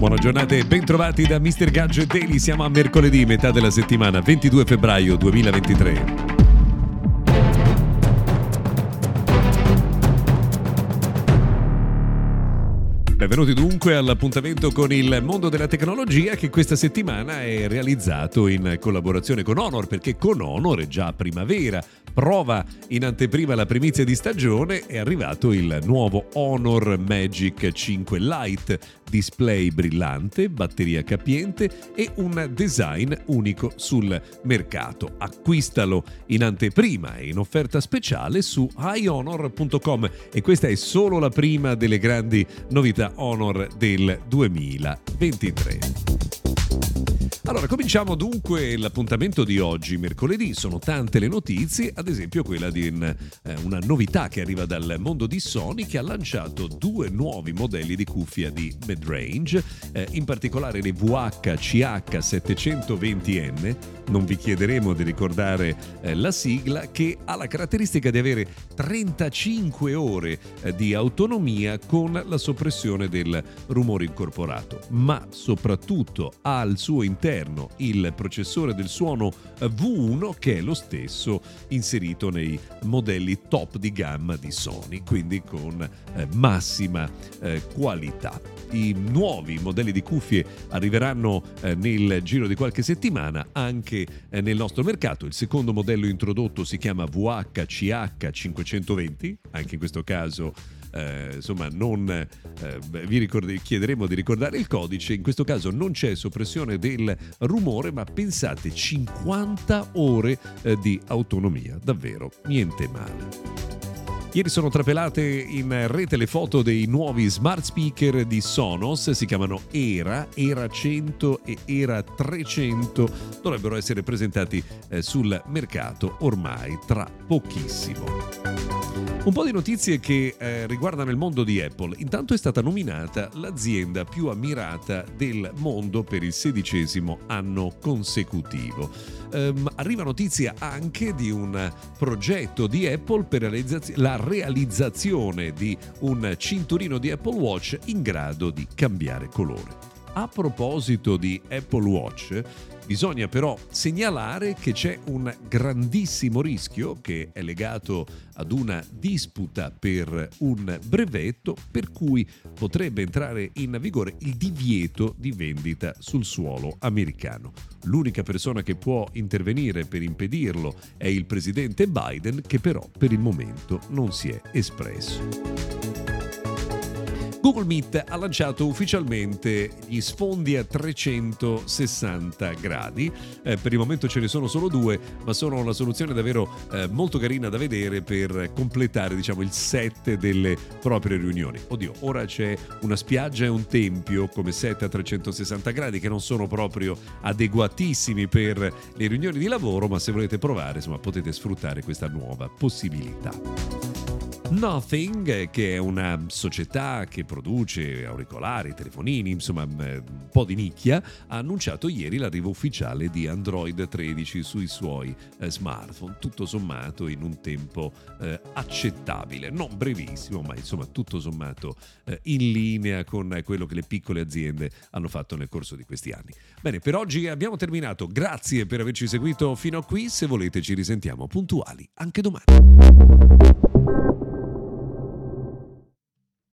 Buona giornata e bentrovati da Mr. Gadget Daily. Siamo a mercoledì, metà della settimana, 22 febbraio 2023. Benvenuti dunque all'appuntamento con il mondo della tecnologia che questa settimana è realizzato in collaborazione con Honor perché con Honor è già primavera, prova in anteprima la primizia di stagione, è arrivato il nuovo Honor Magic 5 Lite, display brillante, batteria capiente e un design unico sul mercato. Acquistalo in anteprima e in offerta speciale su highhonor.com e questa è solo la prima delle grandi novità Honor del 2023. Allora, cominciamo dunque l'appuntamento di oggi, mercoledì. Sono tante le notizie, ad esempio quella di un, eh, una novità che arriva dal mondo di Sony che ha lanciato due nuovi modelli di cuffia di mid-range, eh, in particolare le VH-CH720N. Non vi chiederemo di ricordare eh, la sigla che ha la caratteristica di avere 35 ore eh, di autonomia con la soppressione del rumore incorporato, ma soprattutto ha al suo interno interno il processore del suono V1 che è lo stesso inserito nei modelli top di gamma di Sony, quindi con eh, massima eh, qualità. I nuovi modelli di cuffie arriveranno eh, nel giro di qualche settimana anche nel nostro mercato. Il secondo modello introdotto si chiama VHCH520, anche in questo caso eh, insomma non eh, vi ricordi, chiederemo di ricordare il codice, in questo caso non c'è soppressione del rumore, ma pensate 50 ore eh, di autonomia, davvero niente male. Ieri sono trapelate in rete le foto dei nuovi smart speaker di Sonos, si chiamano ERA, ERA 100 e ERA 300, dovrebbero essere presentati eh, sul mercato ormai tra pochissimo. Un po' di notizie che eh, riguardano il mondo di Apple. Intanto è stata nominata l'azienda più ammirata del mondo per il sedicesimo anno consecutivo. Um, arriva notizia anche di un progetto di Apple per la realizzazione di un cinturino di Apple Watch in grado di cambiare colore. A proposito di Apple Watch, Bisogna però segnalare che c'è un grandissimo rischio che è legato ad una disputa per un brevetto per cui potrebbe entrare in vigore il divieto di vendita sul suolo americano. L'unica persona che può intervenire per impedirlo è il presidente Biden che però per il momento non si è espresso. Google Meet ha lanciato ufficialmente gli sfondi a 360 gradi. Eh, per il momento ce ne sono solo due, ma sono una soluzione davvero eh, molto carina da vedere per completare diciamo, il set delle proprie riunioni. Oddio, ora c'è una spiaggia e un tempio come set a 360 gradi che non sono proprio adeguatissimi per le riunioni di lavoro, ma se volete provare, insomma, potete sfruttare questa nuova possibilità. Nothing, che è una società che produce auricolari, telefonini, insomma un po' di nicchia, ha annunciato ieri l'arrivo ufficiale di Android 13 sui suoi eh, smartphone, tutto sommato in un tempo eh, accettabile, non brevissimo, ma insomma tutto sommato eh, in linea con quello che le piccole aziende hanno fatto nel corso di questi anni. Bene, per oggi abbiamo terminato, grazie per averci seguito fino a qui, se volete ci risentiamo puntuali anche domani.